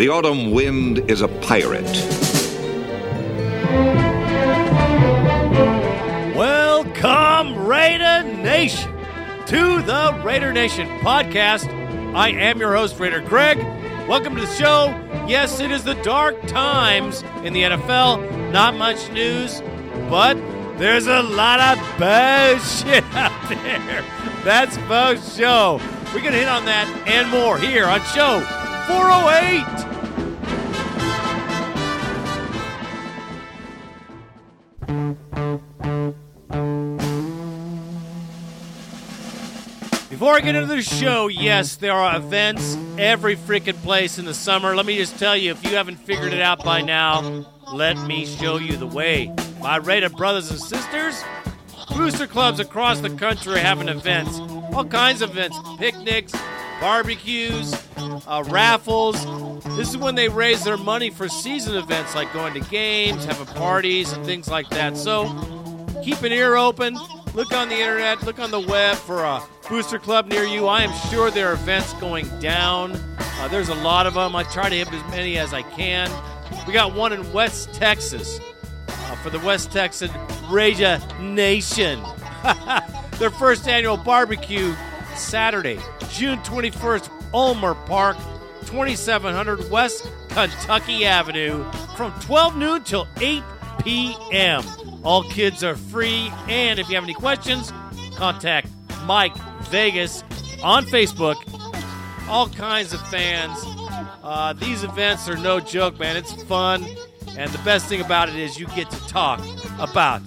The autumn wind is a pirate. Welcome, Raider Nation, to the Raider Nation podcast. I am your host, Raider Greg. Welcome to the show. Yes, it is the dark times in the NFL. Not much news, but there's a lot of bullshit out there. That's Bo's show. We're going to hit on that and more here on show 408. Before I get into the show, yes, there are events every freaking place in the summer. Let me just tell you, if you haven't figured it out by now, let me show you the way. My Raider brothers and sisters, booster clubs across the country are having events. All kinds of events picnics, barbecues, uh, raffles. This is when they raise their money for season events like going to games, having parties, and things like that. So keep an ear open. Look on the internet, look on the web for a booster club near you. I am sure there are events going down. Uh, there's a lot of them. I try to hit as many as I can. We got one in West Texas uh, for the West Texas Raider Nation. Their first annual barbecue Saturday, June 21st, Ulmer Park, 2700 West Kentucky Avenue, from 12 noon till 8 p.m. All kids are free, and if you have any questions, contact Mike Vegas on Facebook. All kinds of fans. Uh, these events are no joke, man. It's fun, and the best thing about it is you get to talk about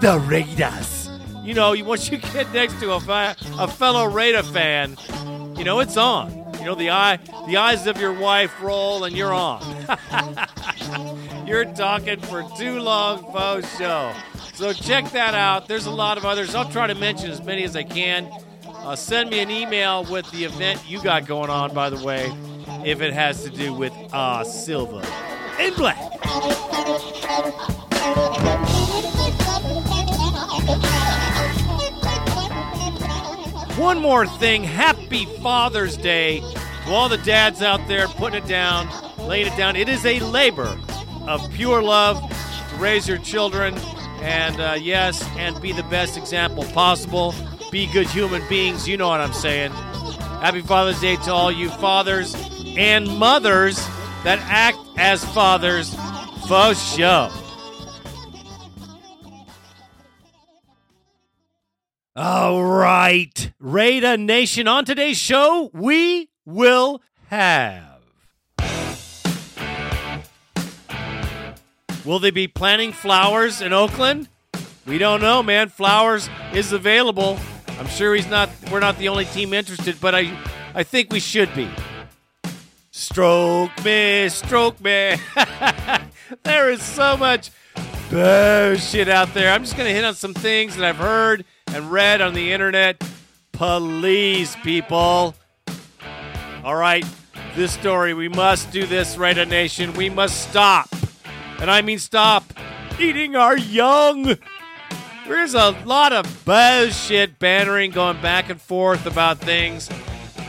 the Raiders. You know, once you get next to a, a fellow Raider fan, you know it's on. You know the eye, the eyes of your wife roll, and you're on. you're talking for too long, faux show. So check that out. There's a lot of others. I'll try to mention as many as I can. Uh, send me an email with the event you got going on, by the way, if it has to do with uh, silver in black. One more thing. Happy Father's Day to all the dads out there putting it down, laying it down. It is a labor of pure love to raise your children and, uh, yes, and be the best example possible. Be good human beings. You know what I'm saying. Happy Father's Day to all you fathers and mothers that act as fathers for show. All right, Raider Nation. On today's show, we will have. Will they be planting flowers in Oakland? We don't know, man. Flowers is available. I'm sure he's not. We're not the only team interested, but I, I think we should be. Stroke me, stroke me. there is so much bullshit out there. I'm just gonna hit on some things that I've heard and read on the internet. Please, people. All right, this story. We must do this, Raider Nation. We must stop, and I mean stop eating our young. There's a lot of bullshit bannering going back and forth about things.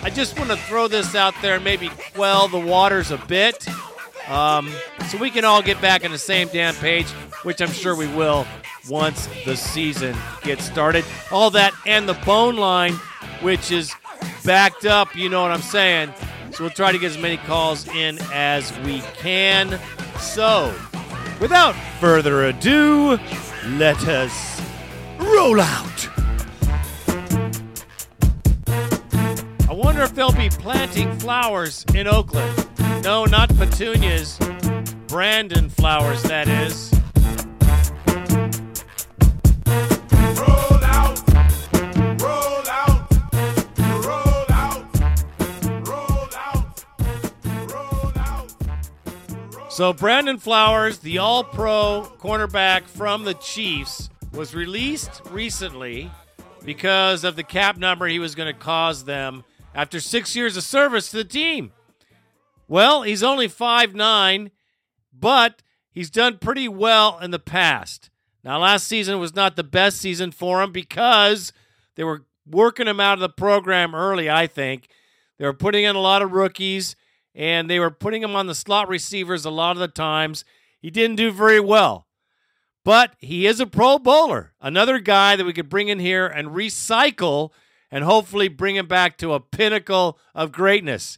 I just want to throw this out there and maybe quell the waters a bit um, so we can all get back on the same damn page, which I'm sure we will once the season gets started. All that and the bone line, which is backed up, you know what I'm saying. So we'll try to get as many calls in as we can. So, without further ado, let us roll out. I wonder if they'll be planting flowers in Oakland. No, not petunias. Brandon flowers, that is. So Brandon Flowers, the All-Pro cornerback from the Chiefs, was released recently because of the cap number he was going to cause them after six years of service to the team. Well, he's only five nine, but he's done pretty well in the past. Now, last season was not the best season for him because they were working him out of the program early, I think. They were putting in a lot of rookies, and they were putting him on the slot receivers a lot of the times. He didn't do very well. But he is a pro bowler, another guy that we could bring in here and recycle and hopefully bring him back to a pinnacle of greatness.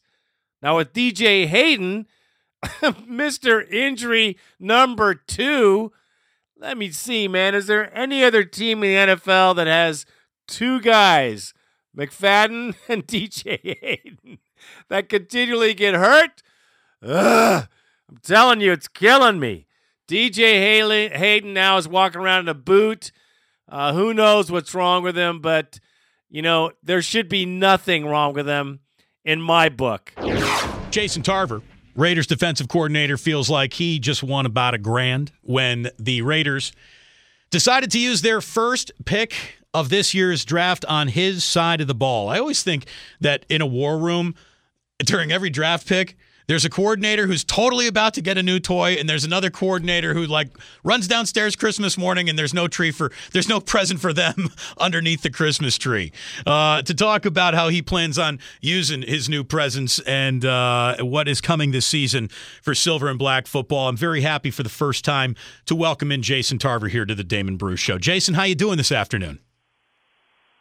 Now, with DJ Hayden, Mr. Injury number two, let me see, man. Is there any other team in the NFL that has two guys, McFadden and DJ Hayden, that continually get hurt? Ugh, I'm telling you, it's killing me. DJ Hayden now is walking around in a boot. Uh, who knows what's wrong with him, but, you know, there should be nothing wrong with him in my book. Jason Tarver, Raiders defensive coordinator, feels like he just won about a grand when the Raiders decided to use their first pick of this year's draft on his side of the ball. I always think that in a war room, during every draft pick, there's a coordinator who's totally about to get a new toy, and there's another coordinator who like runs downstairs Christmas morning, and there's no tree for there's no present for them underneath the Christmas tree. Uh, to talk about how he plans on using his new presents and uh, what is coming this season for Silver and Black football, I'm very happy for the first time to welcome in Jason Tarver here to the Damon Bruce Show. Jason, how you doing this afternoon?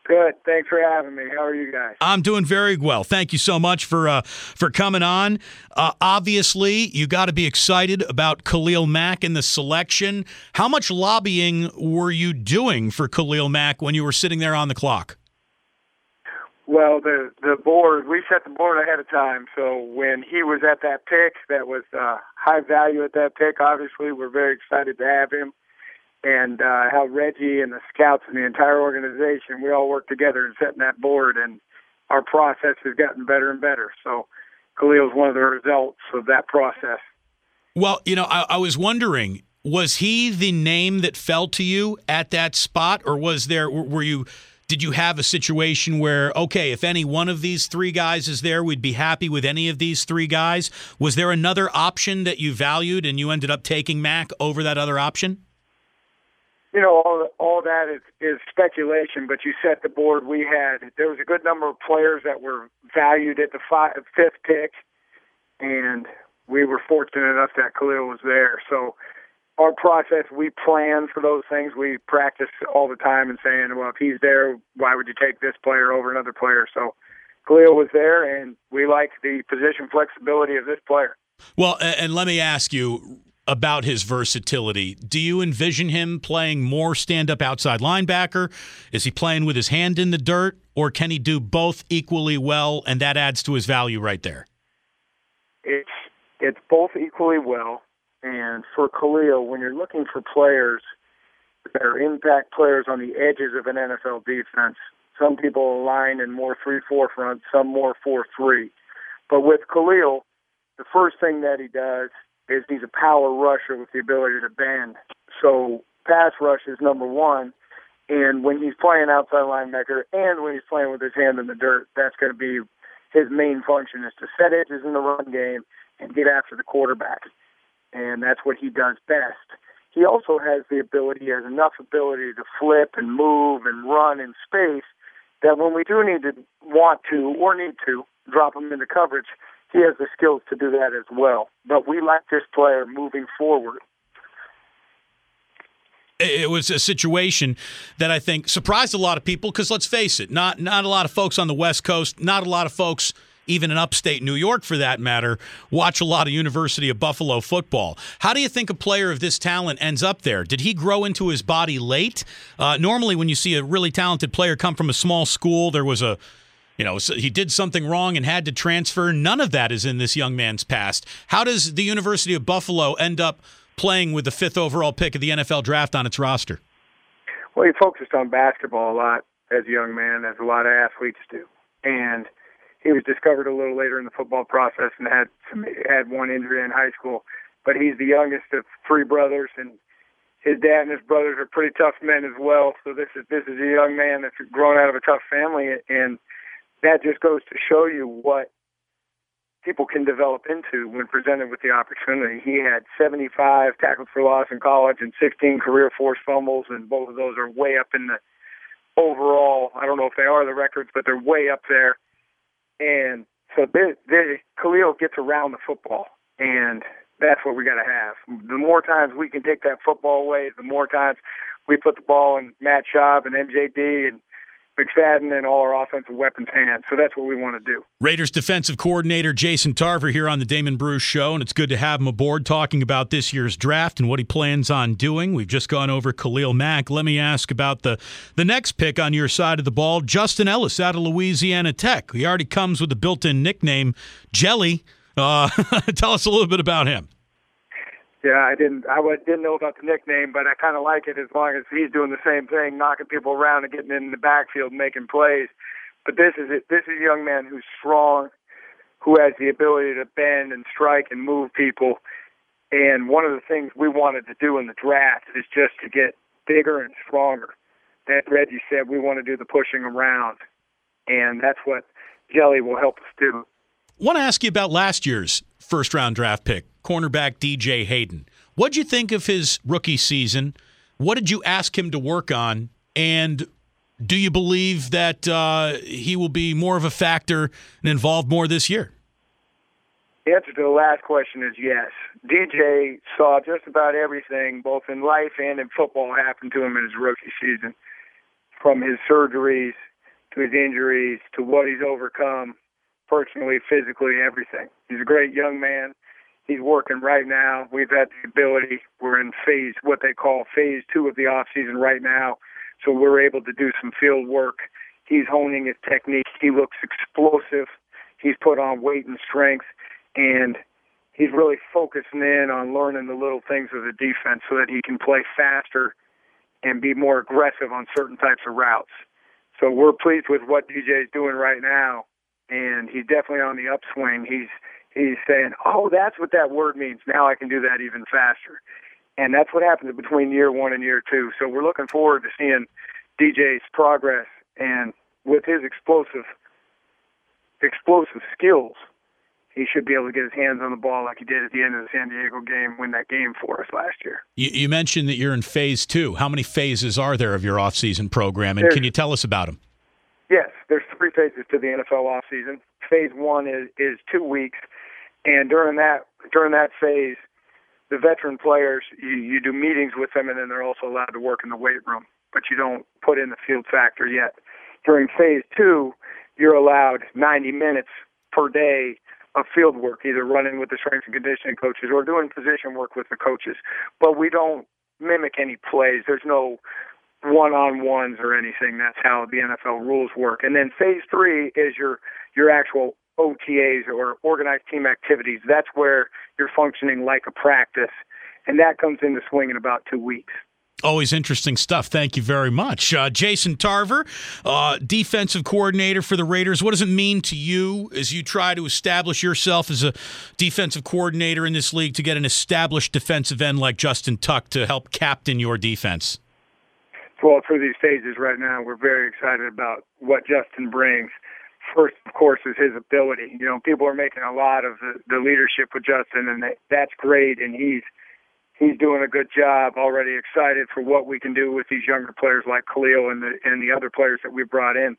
Good. Thanks for having me. How are you guys? I'm doing very well. Thank you so much for uh, for coming on. Uh, obviously, you got to be excited about Khalil Mack in the selection. How much lobbying were you doing for Khalil Mack when you were sitting there on the clock? Well, the the board we set the board ahead of time. So when he was at that pick, that was uh, high value at that pick. Obviously, we're very excited to have him, and uh, how Reggie and the scouts and the entire organization we all work together in setting that board, and our process has gotten better and better. So Khalil Khalil's one of the results of that process. Well, you know, I, I was wondering, was he the name that fell to you at that spot, or was there were you? Did you have a situation where, okay, if any one of these three guys is there, we'd be happy with any of these three guys? Was there another option that you valued and you ended up taking Mack over that other option? You know, all all that is is speculation. But you set the board. We had there was a good number of players that were valued at the five, fifth pick, and we were fortunate enough that Khalil was there. So our process, we plan for those things. We practice all the time and saying, well, if he's there, why would you take this player over another player? So Khalil was there, and we like the position flexibility of this player. Well, and let me ask you about his versatility. Do you envision him playing more stand up outside linebacker? Is he playing with his hand in the dirt? Or can he do both equally well and that adds to his value right there? It's it's both equally well. And for Khalil, when you're looking for players that are impact players on the edges of an NFL defense, some people align in more 3 4 front, some more 4 3. But with Khalil, the first thing that he does is he's a power rusher with the ability to bend. So pass rush is number one. And when he's playing outside linebacker and when he's playing with his hand in the dirt, that's going to be his main function is to set edges in the run game and get after the quarterback. And that's what he does best. He also has the ability, has enough ability to flip and move and run in space that when we do need to want to or need to drop him into coverage, he has the skills to do that as well. But we like this player moving forward. It was a situation that I think surprised a lot of people because let's face it, not not a lot of folks on the West Coast, not a lot of folks even in upstate New York for that matter, watch a lot of University of Buffalo football. How do you think a player of this talent ends up there? Did he grow into his body late? Uh, normally, when you see a really talented player come from a small school, there was a you know, he did something wrong and had to transfer. None of that is in this young man's past. How does the University of Buffalo end up playing with the fifth overall pick of the NFL draft on its roster? Well, he focused on basketball a lot as a young man, as a lot of athletes do. And he was discovered a little later in the football process and had some, had one injury in high school. But he's the youngest of three brothers, and his dad and his brothers are pretty tough men as well. So this is this is a young man that's grown out of a tough family, and that just goes to show you what people can develop into when presented with the opportunity. He had 75 tackles for loss in college and 16 career force fumbles, and both of those are way up in the overall. I don't know if they are the records, but they're way up there. And So this, this, Khalil gets around the football, and that's what we got to have. The more times we can take that football away, the more times we put the ball in Matt Schaub and MJD and McFadden and all our offensive weapons' hands. So that's what we want to do. Raiders defensive coordinator Jason Tarver here on the Damon Bruce Show, and it's good to have him aboard talking about this year's draft and what he plans on doing. We've just gone over Khalil Mack. Let me ask about the the next pick on your side of the ball, Justin Ellis out of Louisiana Tech. He already comes with a built-in nickname, Jelly. Uh, tell us a little bit about him. Yeah, I didn't. I didn't know about the nickname, but I kind of like it as long as he's doing the same thing, knocking people around and getting in the backfield, and making plays. But this is it. This is a young man who's strong, who has the ability to bend and strike and move people. And one of the things we wanted to do in the draft is just to get bigger and stronger. As Reggie said, we want to do the pushing around, and that's what Jelly will help us do. want to ask you about last year's first round draft pick, cornerback DJ Hayden. What'd you think of his rookie season? What did you ask him to work on? And do you believe that uh, he will be more of a factor and involved more this year? The answer to the last question is yes. DJ saw just about everything, both in life and in football, happen to him in his rookie season. From his surgeries to his injuries to what he's overcome, personally, physically, everything. He's a great young man. He's working right now. We've had the ability. We're in phase, what they call phase two of the off season right now. So we're able to do some field work. He's honing his technique. He looks explosive. He's put on weight and strength, and he's really focusing in on learning the little things of the defense so that he can play faster and be more aggressive on certain types of routes. So we're pleased with what DJ is doing right now, and he's definitely on the upswing. He's he's saying, "Oh, that's what that word means. Now I can do that even faster." And that's what happens between year one and year two. So we're looking forward to seeing DJ's progress, and with his explosive explosive skills, he should be able to get his hands on the ball like he did at the end of the San Diego game, win that game for us last year. You, you mentioned that you're in phase two. How many phases are there of your offseason program, and There's- can you tell us about them? Yes, there's three phases to the NFL offseason. Phase one is is two weeks, and during that during that phase, the veteran players you, you do meetings with them, and then they're also allowed to work in the weight room, but you don't put in the field factor yet. During phase two, you're allowed 90 minutes per day of field work, either running with the strength and conditioning coaches or doing position work with the coaches. But we don't mimic any plays. There's no one-on-ones or anything. That's how the NFL rules work. And then phase three is your your actual OTAs or organized team activities. That's where you're functioning like a practice, and that comes into swing in about two weeks. Always interesting stuff. Thank you very much. Uh, Jason Tarver, uh, defensive coordinator for the Raiders. What does it mean to you as you try to establish yourself as a defensive coordinator in this league to get an established defensive end like Justin Tuck to help captain your defense? Well, through these phases right now, we're very excited about what Justin brings. First, of course, is his ability. You know, people are making a lot of the, the leadership with Justin, and they, that's great. And he's he's doing a good job. Already excited for what we can do with these younger players like Khalil and the and the other players that we brought in.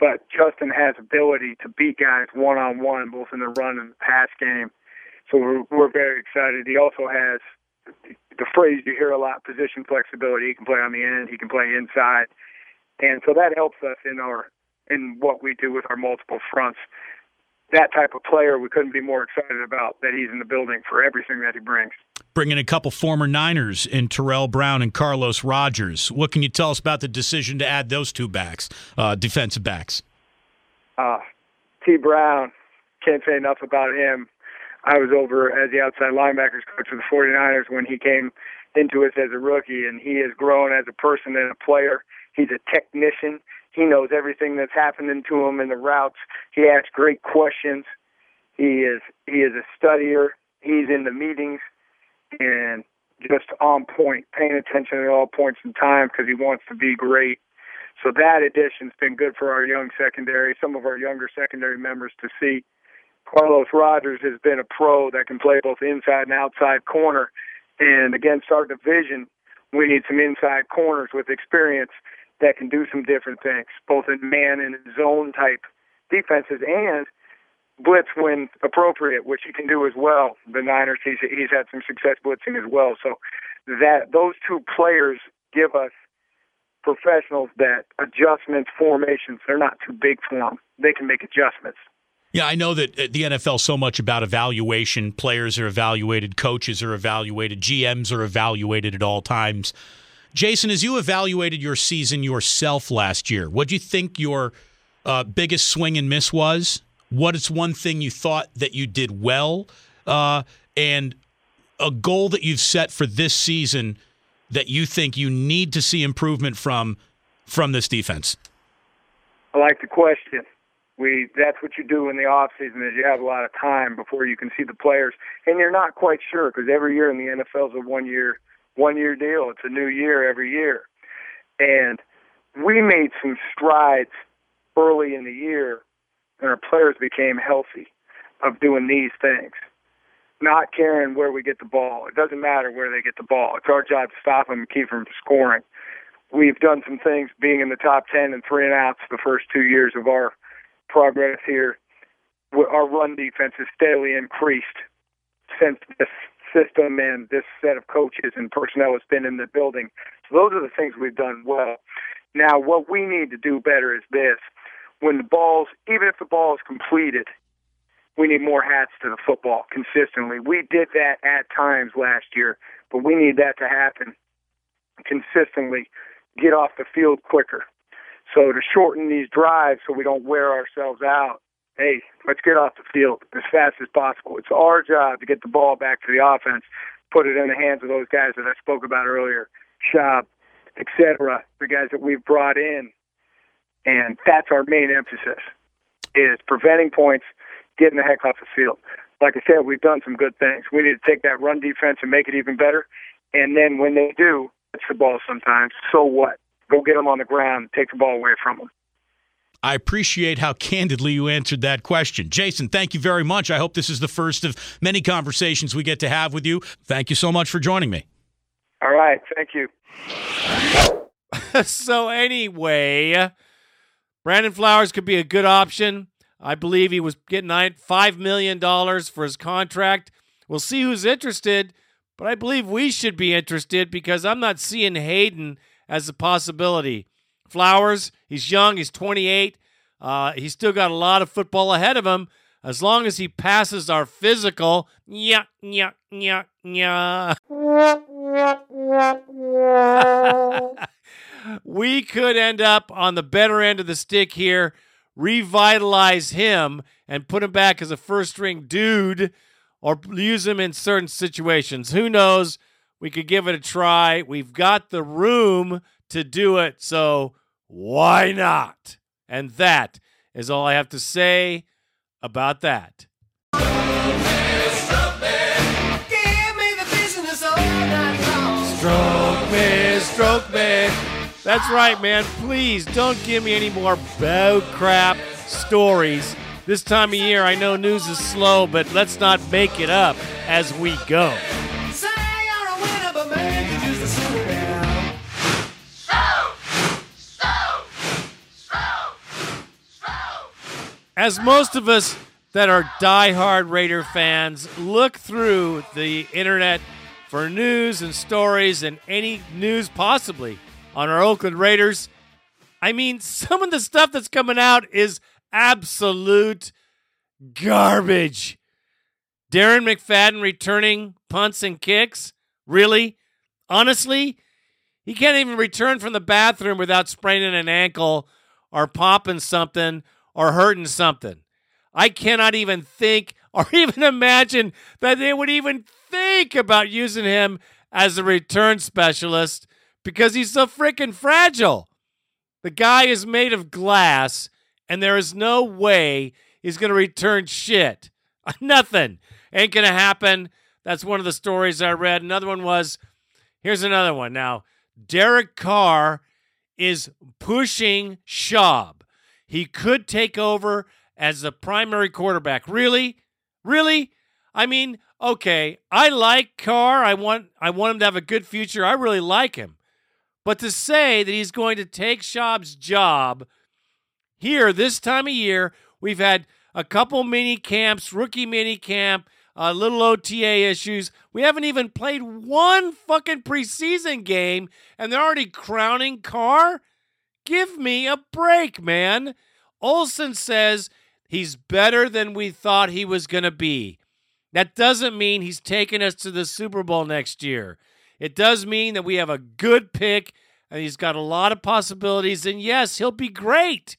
But Justin has ability to beat guys one on one, both in the run and the pass game. So we're we're very excited. He also has the phrase you hear a lot: position flexibility. He can play on the end. He can play inside, and so that helps us in our in what we do with our multiple fronts. That type of player, we couldn't be more excited about that he's in the building for everything that he brings. Bringing a couple former Niners in Tarell Brown and Carlos Rogers. What can you tell us about the decision to add those two backs, uh, defensive backs? Uh, T. Brown, can't say enough about him. I was over as the outside linebackers coach for the 49ers when he came into us as a rookie, and he has grown as a person and a player. He's a technician. He knows everything that's happening to him in the routes. He asks great questions. He is he is a studier. He's in the meetings and just on point, paying attention at all points in time because he wants to be great. So that addition's been good for our young secondary, some of our younger secondary members to see. Carlos Rogers has been a pro that can play both inside and outside corner. And against our division, we need some inside corners with experience that can do some different things, both in man and zone type defenses and blitz when appropriate, which he can do as well. The Niners, he's he's had some success blitzing as well. So that those two players give us professionals that adjustments, formations, they're not too big for them. They can make adjustments. Yeah, I know that uh, the NFL so much about evaluation. Players are evaluated, coaches are evaluated, GMs are evaluated at all times. Jason, as you evaluated your season yourself last year, what do you think your uh, biggest swing and miss was? What is one thing you thought that you did well, uh, and a goal that you've set for this season that you think you need to see improvement from from this defense? I like the question. We that's what you do in the off season is you have a lot of time before you can see the players, and you're not quite sure because every year in the NFL is a one year one year deal. It's a new year every year, and we made some strides early in the year, and our players became healthy of doing these things not caring where we get the ball. It doesn't matter where they get the ball. It's our job to stop them and keep them from scoring. We've done some things being in the top 10 and three and outs the first two years of our progress here. Our run defense has steadily increased since this system and this set of coaches and personnel has been in the building. So those are the things we've done well. Now, what we need to do better is this. When the ball's, even if the ball is completed, we need more hats to the football consistently. We did that at times last year, but we need that to happen consistently. Get off the field quicker. So to shorten these drives so we don't wear ourselves out, hey, let's get off the field as fast as possible. It's our job to get the ball back to the offense, put it in the hands of those guys that I spoke about earlier, Schaub, etc., the guys that we've brought in. And that's our main emphasis is preventing points – getting the heck off the field. Like I said, we've done some good things. We need to take that run defense and make it even better. And then when they do, it's the ball sometimes. So what? Go get them on the ground, take the ball away from them. I appreciate how candidly you answered that question. Jason, thank you very much. I hope this is the first of many conversations we get to have with you. Thank you so much for joining me. All right. Thank you. so, anyway, Brandon Flowers could be a good option. I believe he was getting $5 million for his contract. We'll see who's interested, but I believe we should be interested because I'm not seeing Hayden as a possibility. Flowers, he's young, he's 28. Uh, he's still got a lot of football ahead of him. As long as he passes our physical, yeah, yeah, yeah, yeah. we could end up on the better end of the stick here revitalize him and put him back as a first string dude or use him in certain situations. Who knows? We could give it a try. We've got the room to do it, so why not? And that is all I have to say about that. Stroke me, stroke me. That's right, man. Please don't give me any more bow crap stories. This time of year, I know news is slow, but let's not make it up as we go. As most of us that are die-hard Raider fans look through the internet for news and stories and any news possibly on our Oakland Raiders. I mean, some of the stuff that's coming out is absolute garbage. Darren McFadden returning punts and kicks? Really? Honestly? He can't even return from the bathroom without spraining an ankle or popping something or hurting something. I cannot even think or even imagine that they would even think about using him as a return specialist because he's so freaking fragile. The guy is made of glass, and there is no way he's going to return shit. Nothing. Ain't going to happen. That's one of the stories I read. Another one was here's another one. Now, Derek Carr is pushing Schaub. He could take over as the primary quarterback. Really? Really? I mean, okay, I like Carr. I want I want him to have a good future. I really like him. But to say that he's going to take Schaub's job here this time of year, we've had a couple mini camps, rookie mini camp, uh, little OTA issues. We haven't even played one fucking preseason game, and they're already crowning Carr. Give me a break, man. Olson says he's better than we thought he was going to be. That doesn't mean he's taking us to the Super Bowl next year. It does mean that we have a good pick and he's got a lot of possibilities. And yes, he'll be great,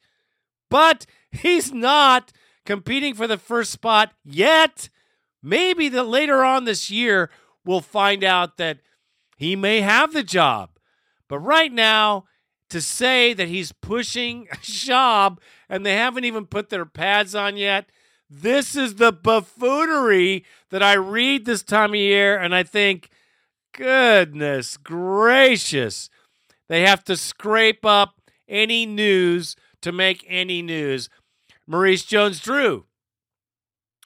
but he's not competing for the first spot yet. Maybe that later on this year, we'll find out that he may have the job. But right now, to say that he's pushing Schaub and they haven't even put their pads on yet, this is the buffoonery that I read this time of year, and I think, goodness gracious, they have to scrape up any news to make any news. Maurice Jones Drew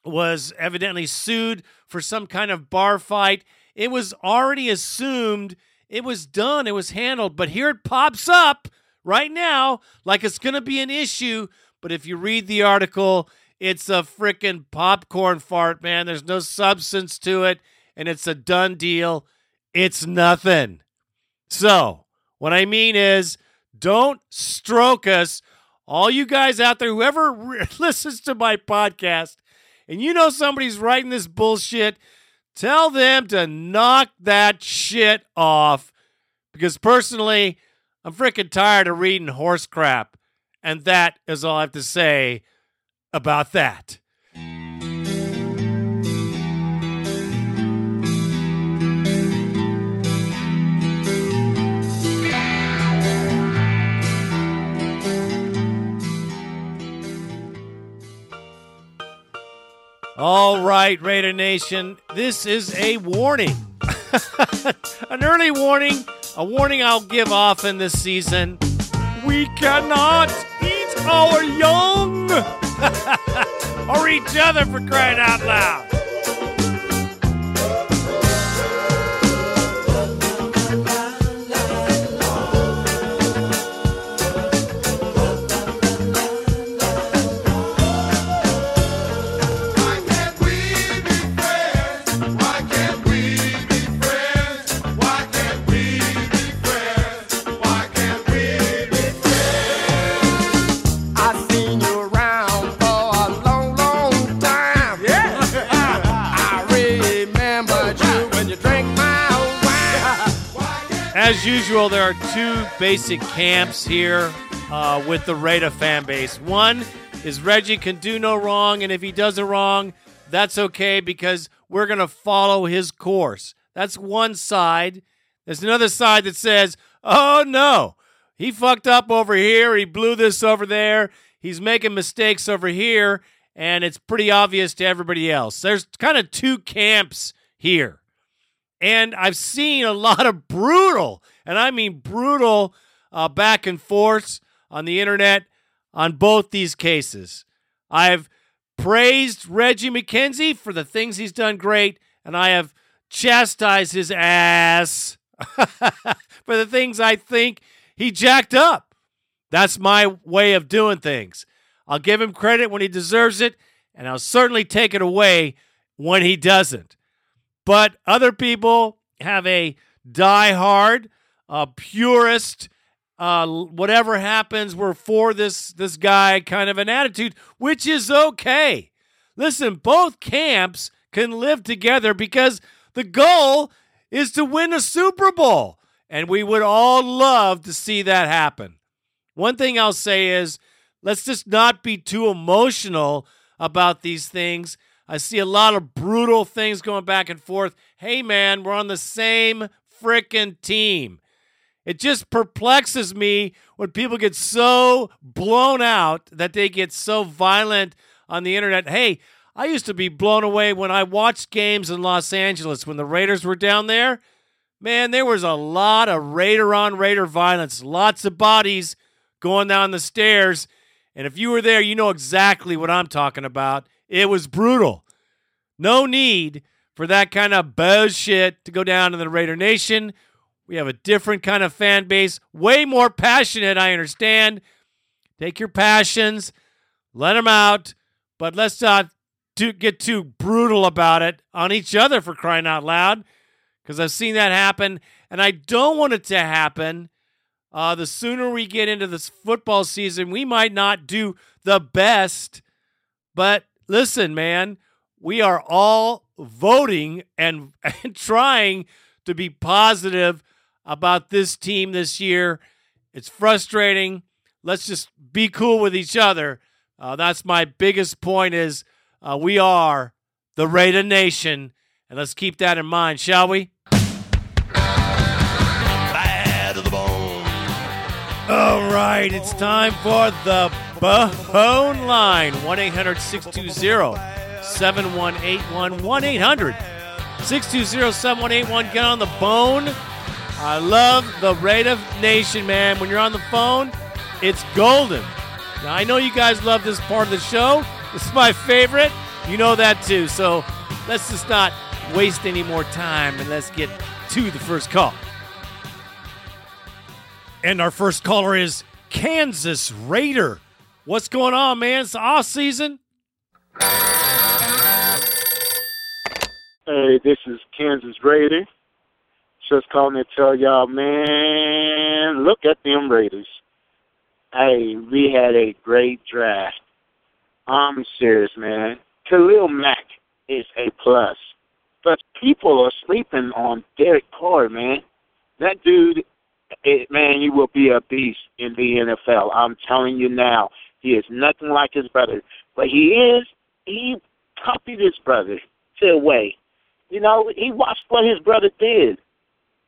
was evidently sued for some kind of bar fight. It was already assumed it was done, it was handled, but here it pops up right now like it's going to be an issue. But if you read the article, it's a freaking popcorn fart, man. There's no substance to it, and it's a done deal. It's nothing. So, what I mean is, don't stroke us. All you guys out there, whoever re- listens to my podcast, and you know somebody's writing this bullshit, tell them to knock that shit off. Because personally, I'm freaking tired of reading horse crap. And that is all I have to say about that. All right, Raider Nation, this is a warning. An early warning, a warning I'll give often this season. We cannot eat our young or each other for crying out loud. Usual, there are two basic camps here uh, with the Raider fan base. One is Reggie can do no wrong, and if he does it wrong, that's okay because we're going to follow his course. That's one side. There's another side that says, oh no, he fucked up over here, he blew this over there, he's making mistakes over here, and it's pretty obvious to everybody else. There's kind of two camps here. And I've seen a lot of brutal, and I mean brutal, uh, back and forth on the internet on both these cases. I've praised Reggie McKenzie for the things he's done great, and I have chastised his ass for the things I think he jacked up. That's my way of doing things. I'll give him credit when he deserves it, and I'll certainly take it away when he doesn't but other people have a die-hard, uh, purist, uh, whatever happens, we're for this this guy kind of an attitude, which is okay. Listen, both camps can live together because the goal is to win a Super Bowl, and we would all love to see that happen. One thing I'll say is let's just not be too emotional about these things. I see a lot of brutal things going back and forth. Hey, man, we're on the same frickin' team. It just perplexes me when people get so blown out that they get so violent on the internet. Hey, I used to be blown away when I watched games in Los Angeles when the Raiders were down there. Man, there was a lot of Raider on Raider violence, lots of bodies going down the stairs. And if you were there, you know exactly what I'm talking about. It was brutal. No need for that kind of bullshit to go down in the Raider Nation. We have a different kind of fan base, way more passionate, I understand. Take your passions, let them out, but let's not do, get too brutal about it on each other for crying out loud, because I've seen that happen, and I don't want it to happen. Uh, the sooner we get into this football season, we might not do the best, but listen, man, we are all voting and, and trying to be positive about this team this year. It's frustrating. Let's just be cool with each other. Uh, that's my biggest point is uh, we are the Raider Nation, and let's keep that in mind, shall we? Bad to the bone. All right, it's time for the Bone Line 1 800 620 7181. 1 800 620 7181. Get on the bone. I love the Raider Nation, man. When you're on the phone, it's golden. Now, I know you guys love this part of the show. This is my favorite. You know that too. So let's just not waste any more time and let's get to the first call. And our first caller is Kansas Raider. What's going on, man? It's the off season. Hey, this is Kansas Raider. Just calling to tell y'all, man, look at them Raiders. Hey, we had a great draft. I'm serious, man. Khalil Mack is a plus. But people are sleeping on Derek Carr, man. That dude, it, man, he will be a beast in the NFL. I'm telling you now. He is nothing like his brother. But he is, he copied his brother to a way. You know, he watched what his brother did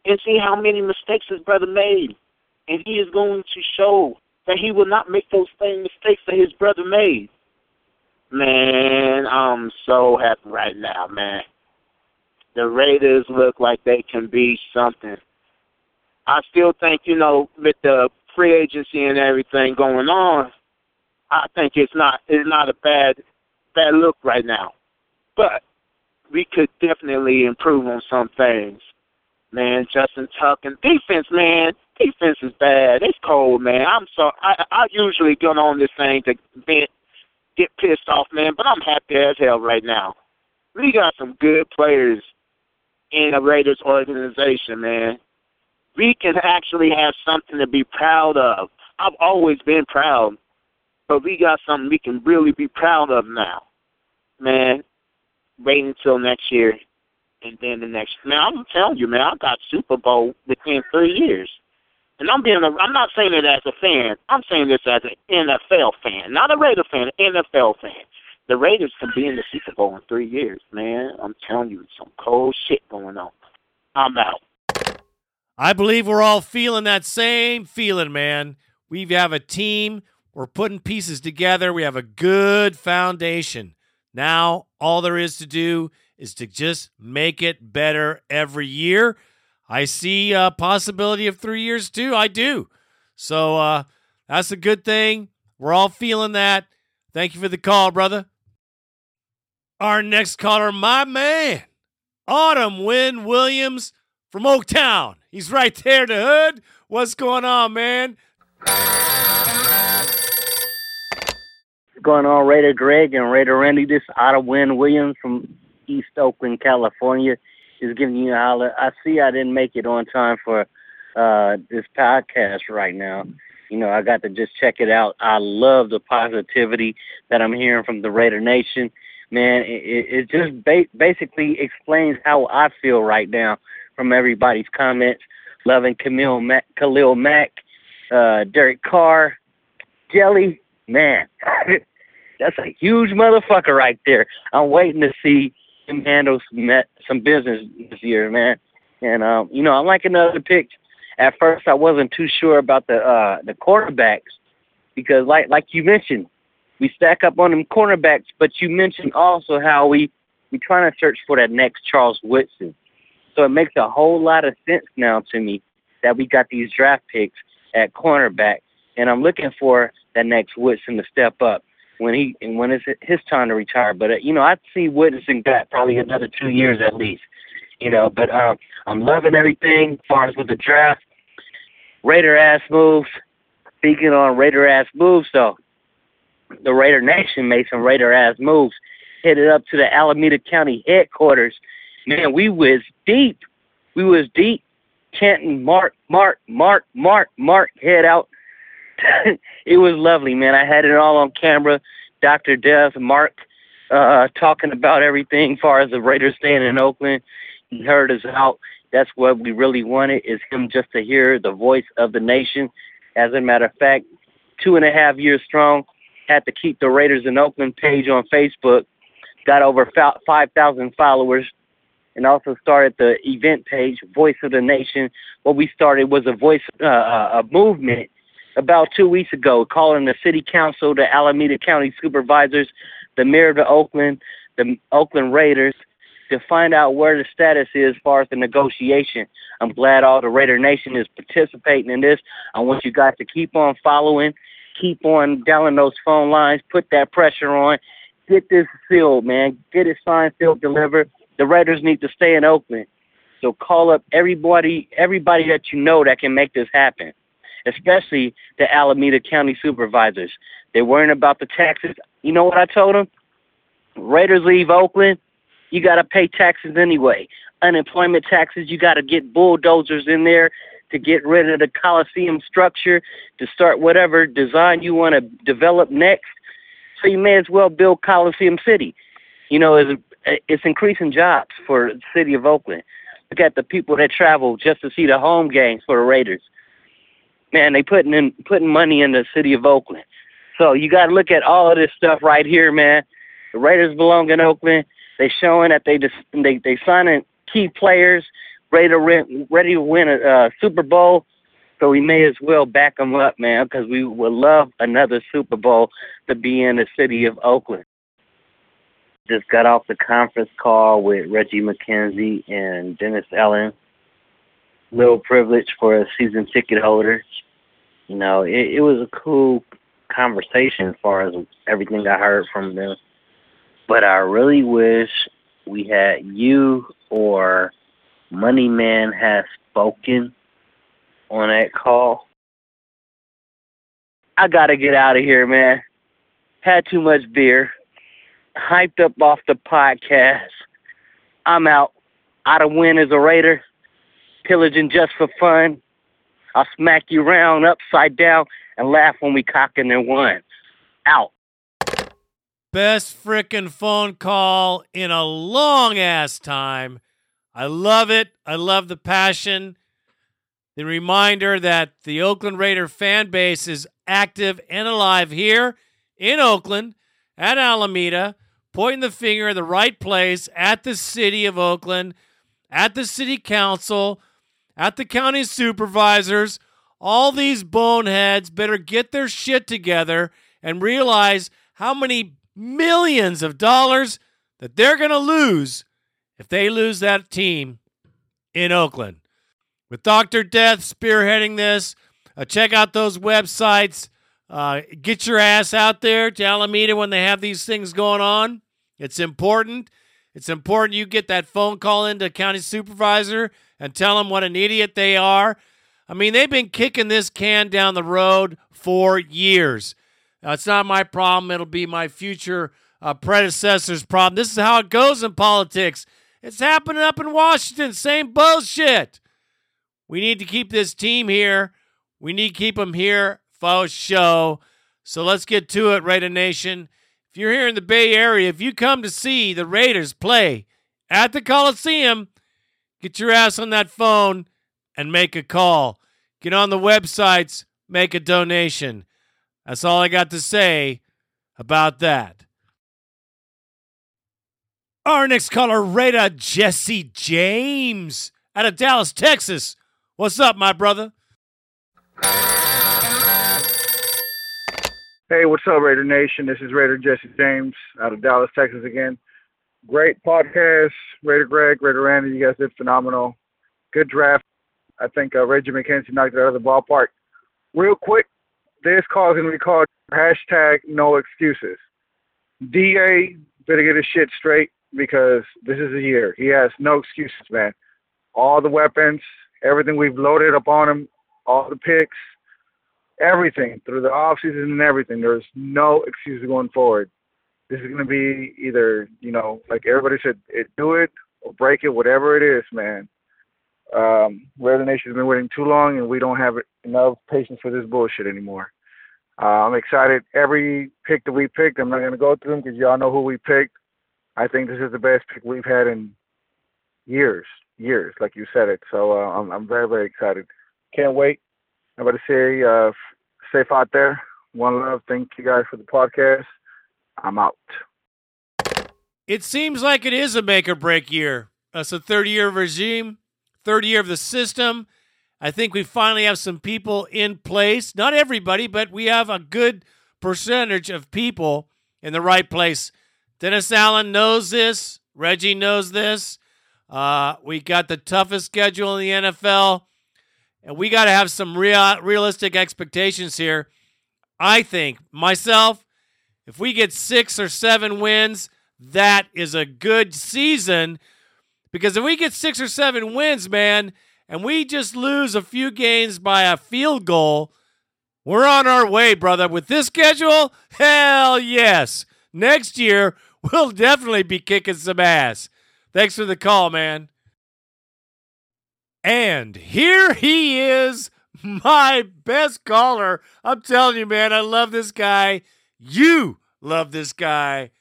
and see how many mistakes his brother made. And he is going to show that he will not make those same mistakes that his brother made. Man, I'm so happy right now, man. The Raiders look like they can be something. I still think, you know, with the free agency and everything going on, I think it's not it's not a bad bad look right now. But we could definitely improve on some things. Man, Justin Tuck and defense, man, defense is bad. It's cold, man. I'm so I I usually get on this thing to vent, get pissed off, man, but I'm happy as hell right now. We got some good players in the Raiders organization, man. We can actually have something to be proud of. I've always been proud, but we got something we can really be proud of now. Man, wait until next year and then the next man, I'm telling you, man, I got Super Bowl within three years. And I'm being a, I'm not saying it as a fan. I'm saying this as an NFL fan, not a Raider fan, an NFL fan. The Raiders can be in the Super Bowl in three years, man. I'm telling you, some cold shit going on. I'm out. I believe we're all feeling that same feeling, man. We have a team. We're putting pieces together. We have a good foundation. Now, all there is to do is to just make it better every year. I see a possibility of three years too. I do. So uh, that's a good thing. We're all feeling that. Thank you for the call, brother. Our next caller, my man, Autumn Wind Williams from Oaktown. He's right there, the hood. What's going on, man? What's going on, Raider Greg and Raider Randy? This is Autumn Wind Williams from East Oakland, California, is giving you a holler. I see I didn't make it on time for uh, this podcast right now. You know, I got to just check it out. I love the positivity that I'm hearing from the Raider Nation. Man, it, it just ba- basically explains how I feel right now from everybody's comments. Loving Camille Mack, Khalil Mack, uh, Derek Carr, Jelly, man, that's a huge motherfucker right there. I'm waiting to see him handle some, some business this year, man. And um, you know, I'm like another pick. At first, I wasn't too sure about the uh, the quarterbacks because, like like you mentioned, we stack up on them cornerbacks. But you mentioned also how we we trying to search for that next Charles Woodson. So it makes a whole lot of sense now to me that we got these draft picks at cornerback, and I'm looking for that next Woodson to step up when he and when it's his time to retire. But uh, you know, I see Woodson got probably another two years at least. You know, but um, I'm loving everything as far as with the draft. Raider ass moves. Speaking on Raider ass moves, though, the Raider Nation made some Raider ass moves, headed up to the Alameda County headquarters. Man, we was deep. We was deep, chanting Mark, Mark, Mark, Mark, Mark, head out. it was lovely, man. I had it all on camera. Dr. Death, Mark, uh, talking about everything as far as the Raiders staying in Oakland. He heard us out. That's what we really wanted is him just to hear the voice of the nation. As a matter of fact, two and a half years strong, had to keep the Raiders in Oakland page on Facebook, got over 5,000 followers, and also started the event page, Voice of the Nation. What we started was a voice, uh, a movement about two weeks ago, calling the city council, the Alameda County supervisors, the mayor of the Oakland, the Oakland Raiders, to find out where the status is as far as the negotiation. I'm glad all the Raider Nation is participating in this. I want you guys to keep on following, keep on dialing those phone lines, put that pressure on, get this sealed, man. Get it signed, sealed, delivered. The Raiders need to stay in Oakland. So call up everybody, everybody that you know that can make this happen, especially the Alameda County supervisors. They're worrying about the taxes. You know what I told them? Raiders leave Oakland, you got to pay taxes anyway. Unemployment taxes, you got to get bulldozers in there to get rid of the Coliseum structure, to start whatever design you want to develop next. So you may as well build Coliseum City. You know, it's, it's increasing jobs for the city of Oakland. Look at the people that travel just to see the home games for the Raiders. Man, they putting in putting money in the city of Oakland. So you got to look at all of this stuff right here, man. The Raiders belong in Oakland. They showing that they just they they signing key players ready to win, ready to win a uh, Super Bowl. So we may as well back them up, man, because we would love another Super Bowl to be in the city of Oakland. Just got off the conference call with Reggie McKenzie and Dennis Allen. Little privilege for a season ticket holder. You know, it, it was a cool conversation as far as everything I heard from them. But I really wish we had you or Money Man has spoken on that call. I gotta get out of here, man. Had too much beer. Hyped up off the podcast. I'm out. Out of win as a Raider. Pillaging just for fun. I'll smack you round upside down and laugh when we cocking and won. Out. Best frickin' phone call in a long ass time. I love it. I love the passion. The reminder that the Oakland Raider fan base is active and alive here in Oakland at Alameda, pointing the finger in the right place at the city of Oakland, at the city council, at the county supervisors. All these boneheads better get their shit together and realize how many millions of dollars that they're going to lose if they lose that team in Oakland. With Dr. Death spearheading this, uh, check out those websites. Uh, get your ass out there to Alameda when they have these things going on. It's important. It's important you get that phone call into county supervisor and tell them what an idiot they are. I mean, they've been kicking this can down the road for years. Uh, it's not my problem. It'll be my future uh, predecessor's problem. This is how it goes in politics. It's happening up in Washington. Same bullshit. We need to keep this team here. We need to keep them here for show. So let's get to it, Raider Nation. If you're here in the Bay Area, if you come to see the Raiders play at the Coliseum, get your ass on that phone and make a call. Get on the websites, make a donation. That's all I got to say about that. Our next caller, Raider Jesse James out of Dallas, Texas. What's up, my brother? Hey, what's up, Raider Nation? This is Raider Jesse James out of Dallas, Texas again. Great podcast, Raider Greg, Raider Randy. You guys did phenomenal. Good draft. I think uh, Reggie McKenzie knocked it out of the ballpark. Real quick, this call is going to be called hashtag no excuses. DA better get his shit straight because this is a year. He has no excuses, man. All the weapons, everything we've loaded up on him, all the picks, everything through the off season and everything. There's no excuses going forward. This is going to be either you know, like everybody said, it, do it or break it, whatever it is, man. Um, Raider Nation's been waiting too long, and we don't have enough patience for this bullshit anymore. Uh, I'm excited. Every pick that we picked, I'm not going to go through them because y'all know who we picked. I think this is the best pick we've had in years, years, like you said it. So uh, I'm, I'm very, very excited. Can't wait. I'm to say, uh, safe out there. One love. Thank you guys for the podcast. I'm out. It seems like it is a make or break year. It's a 30 year regime, 30 year of the system. I think we finally have some people in place. Not everybody, but we have a good percentage of people in the right place. Dennis Allen knows this. Reggie knows this. Uh, we got the toughest schedule in the NFL, and we got to have some real, realistic expectations here. I think myself, if we get six or seven wins, that is a good season. Because if we get six or seven wins, man, and we just lose a few games by a field goal, we're on our way, brother. With this schedule, hell yes. Next year, we'll definitely be kicking some ass. Thanks for the call, man. And here he is, my best caller. I'm telling you, man, I love this guy. You love this guy.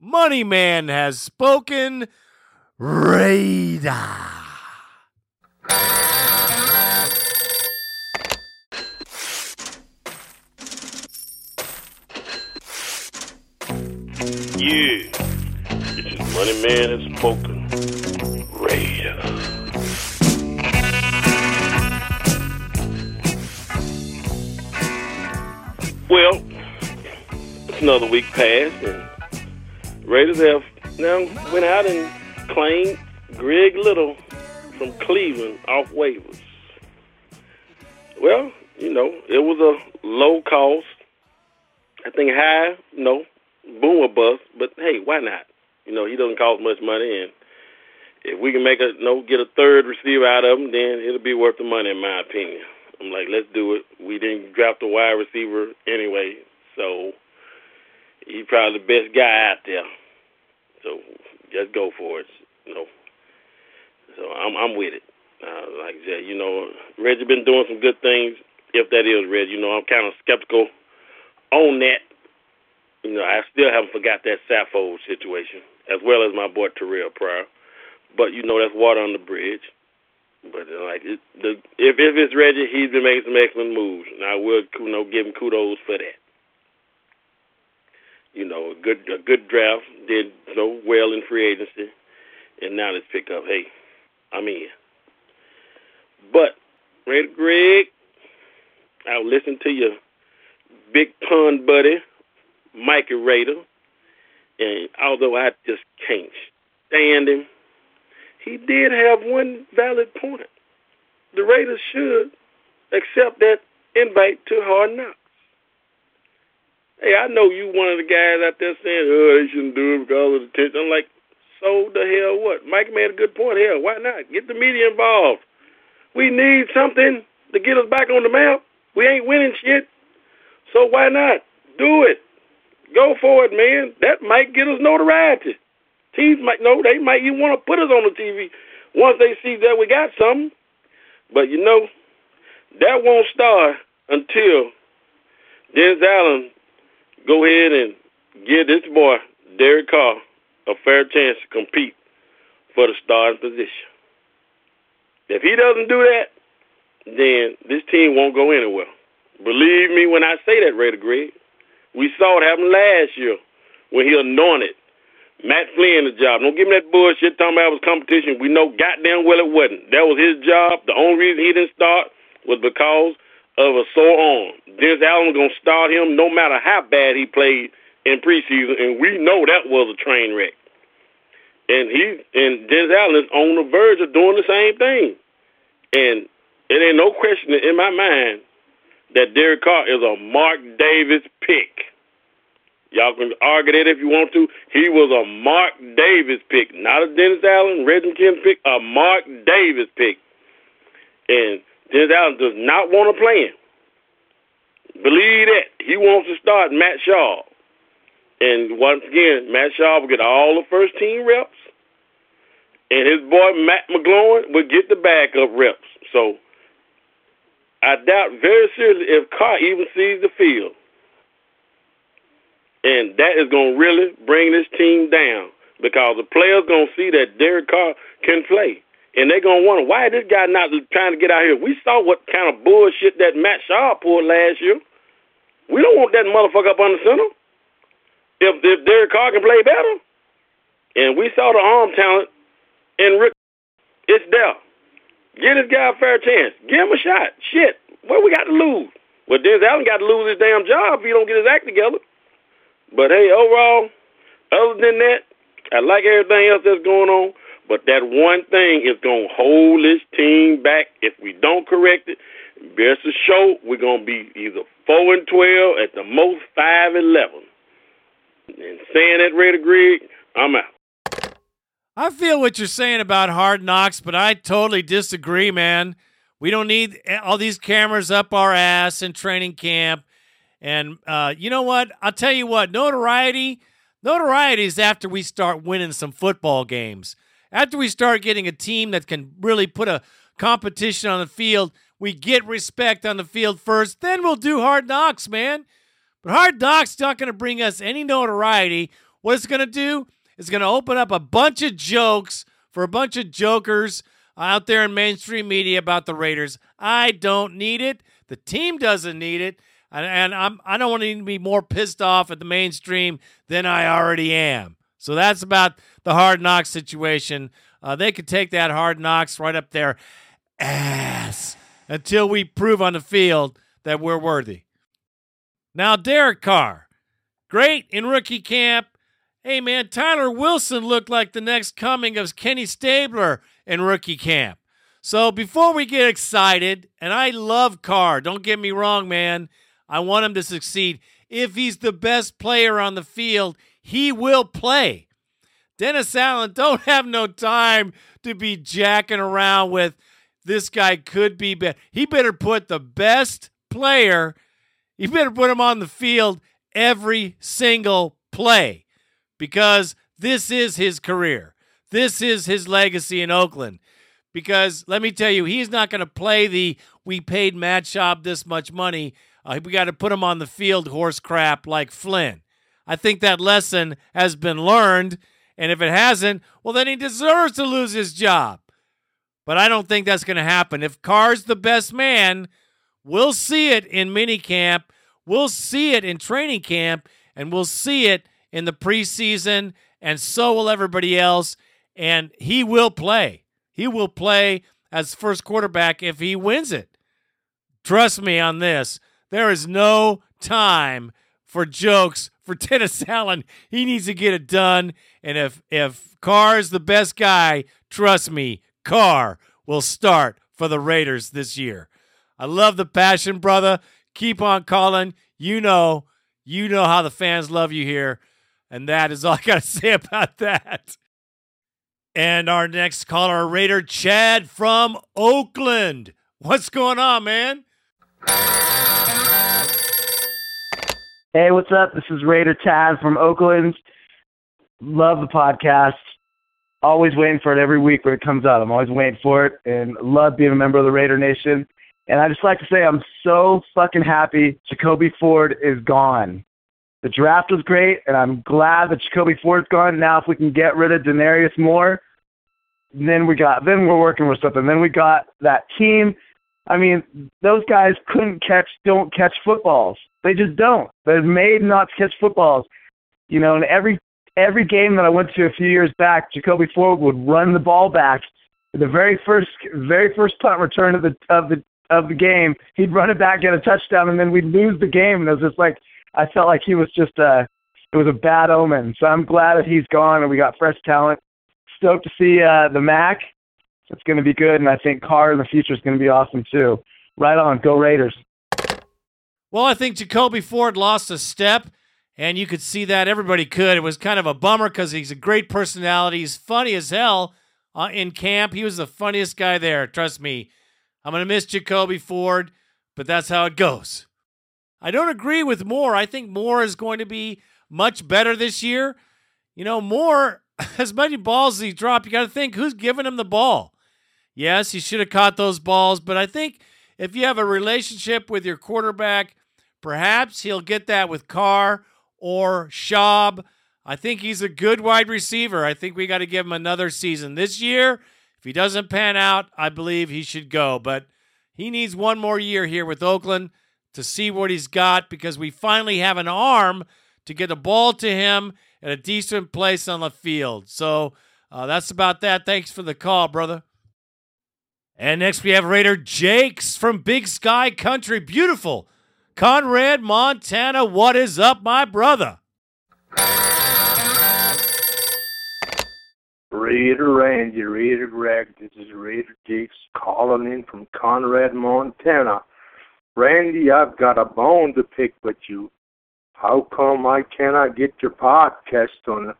Money Man has spoken. Radar. Yeah, this is Money Man has spoken. Raider. Well, another week passed, and Raiders have now went out and claimed Greg Little from Cleveland off waivers. Well, you know, it was a low cost. I think high, no, boom or bust, but hey, why not? You know, he doesn't cost much money, and if we can make a know get a third receiver out of him, then it'll be worth the money, in my opinion. I'm like, let's do it. We didn't draft a wide receiver anyway, so he's probably the best guy out there. So just go for it. You know. So I'm I'm with it. Uh, like I said, you know, Reggie been doing some good things. If that is Reggie, you know, I'm kind of skeptical on that. You know, I still haven't forgot that Sappho situation, as well as my boy Terrell Pryor. But you know, that's water on the bridge. But uh, like, it, the if if it's Reggie, he's been making some excellent moves, and I will you know give him kudos for that. You know, a good a good draft, did so well in free agency, and now let's pick up. Hey, I'm in. But Red Greg, I'll listen to your big pun buddy, Mikey Raider, and although I just can't stand him, he did have one valid point. The Raiders should accept that invite to Hard Knocks. Hey, I know you one of the guys out there saying, oh, they shouldn't do it because of the attention. I'm like, so the hell what? Mike made a good point. Hell, why not? Get the media involved. We need something to get us back on the map. We ain't winning shit. So why not? Do it. Go for it, man. That might get us notoriety. Teams might know they might even want to put us on the TV once they see that we got something. But you know, that won't start until Dennis Allen go ahead and give this boy Derek Carr a fair chance to compete for the starting position. If he doesn't do that, then this team won't go anywhere. Believe me when I say that, Raider Greg. We saw it happen last year when he anointed Matt Flynn the job. Don't give me that bullshit talking about it was competition. We know goddamn well it wasn't. That was his job. The only reason he didn't start was because of a sore arm. Dennis Allen gonna start him no matter how bad he played in preseason, and we know that was a train wreck. And he and Dennis Allen is on the verge of doing the same thing. And it ain't no question in my mind that Derek Carr is a Mark Davis pick. Y'all can argue that if you want to. He was a Mark Davis pick, not a Dennis Allen, Reggie Kim pick, a Mark Davis pick. And Dennis Allen does not want to play him. Believe that. He wants to start Matt Schaub. And once again, Matt Schaub will get all the first team reps. And his boy Matt McGloin will get the backup reps. So I doubt very seriously if Carr even sees the field. And that is going to really bring this team down because the players going to see that Derek Carr can play. And they're to wonder, why is this guy not trying to get out here? We saw what kind of bullshit that Matt Schaub pulled last year. We don't want that motherfucker up on the center. If, if Derek Carr can play better, and we saw the arm talent in Rick, it's there. Give this guy a fair chance. Give him a shot. Shit, what we got to lose? Well, Dennis Allen got to lose his damn job if he don't get his act together. But hey, overall, other than that, I like everything else that's going on. But that one thing is going to hold this team back. If we don't correct it, best to show we're going to be either 4 and 12, at the most 5 and 11. And saying that, Raider Greg, I'm out. I feel what you're saying about hard knocks, but I totally disagree, man. We don't need all these cameras up our ass in training camp. And uh, you know what? I'll tell you what, notoriety, notoriety is after we start winning some football games. After we start getting a team that can really put a competition on the field, we get respect on the field first, then we'll do hard knocks, man. But hard knocks not going to bring us any notoriety. What it's going to do is going to open up a bunch of jokes for a bunch of jokers out there in mainstream media about the Raiders. I don't need it. The team doesn't need it. And, and I'm, I don't want to be more pissed off at the mainstream than I already am. So that's about the hard knocks situation. Uh, they could take that hard knocks right up their ass until we prove on the field that we're worthy. Now, Derek Carr, great in rookie camp. Hey, man, Tyler Wilson looked like the next coming of Kenny Stabler in rookie camp. So before we get excited, and I love Carr, don't get me wrong, man. I want him to succeed. If he's the best player on the field, he will play. Dennis Allen don't have no time to be jacking around with this guy could be better. He better put the best player, he better put him on the field every single play because this is his career. This is his legacy in Oakland. Because let me tell you, he's not going to play the we paid Matt Schaub this much money. Uh, we got to put him on the field horse crap like Flynn. I think that lesson has been learned. And if it hasn't, well, then he deserves to lose his job. But I don't think that's going to happen. If Carr's the best man, we'll see it in minicamp. We'll see it in training camp. And we'll see it in the preseason. And so will everybody else. And he will play. He will play as first quarterback if he wins it. Trust me on this. There is no time for jokes for Dennis Allen. He needs to get it done. And if if Carr is the best guy, trust me, Carr will start for the Raiders this year. I love the passion, brother. Keep on calling. You know, you know how the fans love you here. And that is all I got to say about that. And our next caller, Raider Chad from Oakland. What's going on, man? Hey, what's up? This is Raider Chad from Oakland. Love the podcast. Always waiting for it every week when it comes out. I'm always waiting for it and love being a member of the Raider Nation. And I just like to say I'm so fucking happy Jacoby Ford is gone. The draft was great, and I'm glad that Jacoby Ford's gone. Now, if we can get rid of Denarius Moore, then we got then we're working with something. Then we got that team. I mean, those guys couldn't catch, don't catch footballs. They just don't. They're made not catch footballs. You know, and every every game that I went to a few years back, Jacoby Ford would run the ball back. The very first very first punt return of the of the of the game, he'd run it back, get a touchdown, and then we'd lose the game. And it was just like I felt like he was just a it was a bad omen. So I'm glad that he's gone and we got fresh talent. Stoked to see uh, the Mack. It's going to be good, and I think Carr in the future is going to be awesome too. Right on, go Raiders. Well, I think Jacoby Ford lost a step, and you could see that. Everybody could. It was kind of a bummer because he's a great personality. He's funny as hell uh, in camp. He was the funniest guy there. Trust me. I'm going to miss Jacoby Ford, but that's how it goes. I don't agree with Moore. I think Moore is going to be much better this year. You know, Moore, as many balls as he dropped, you got to think who's giving him the ball. Yes, he should have caught those balls, but I think if you have a relationship with your quarterback, perhaps he'll get that with Carr or Schaub. I think he's a good wide receiver. I think we got to give him another season. This year, if he doesn't pan out, I believe he should go. But he needs one more year here with Oakland to see what he's got because we finally have an arm to get the ball to him at a decent place on the field. So uh, that's about that. Thanks for the call, brother. And next we have Raider Jakes from Big Sky Country. Beautiful. Conrad, Montana. What is up, my brother? Raider Randy, Raider Greg, this is Raider Jakes calling in from Conrad, Montana. Randy, I've got a bone to pick with you. How come I cannot get your podcast on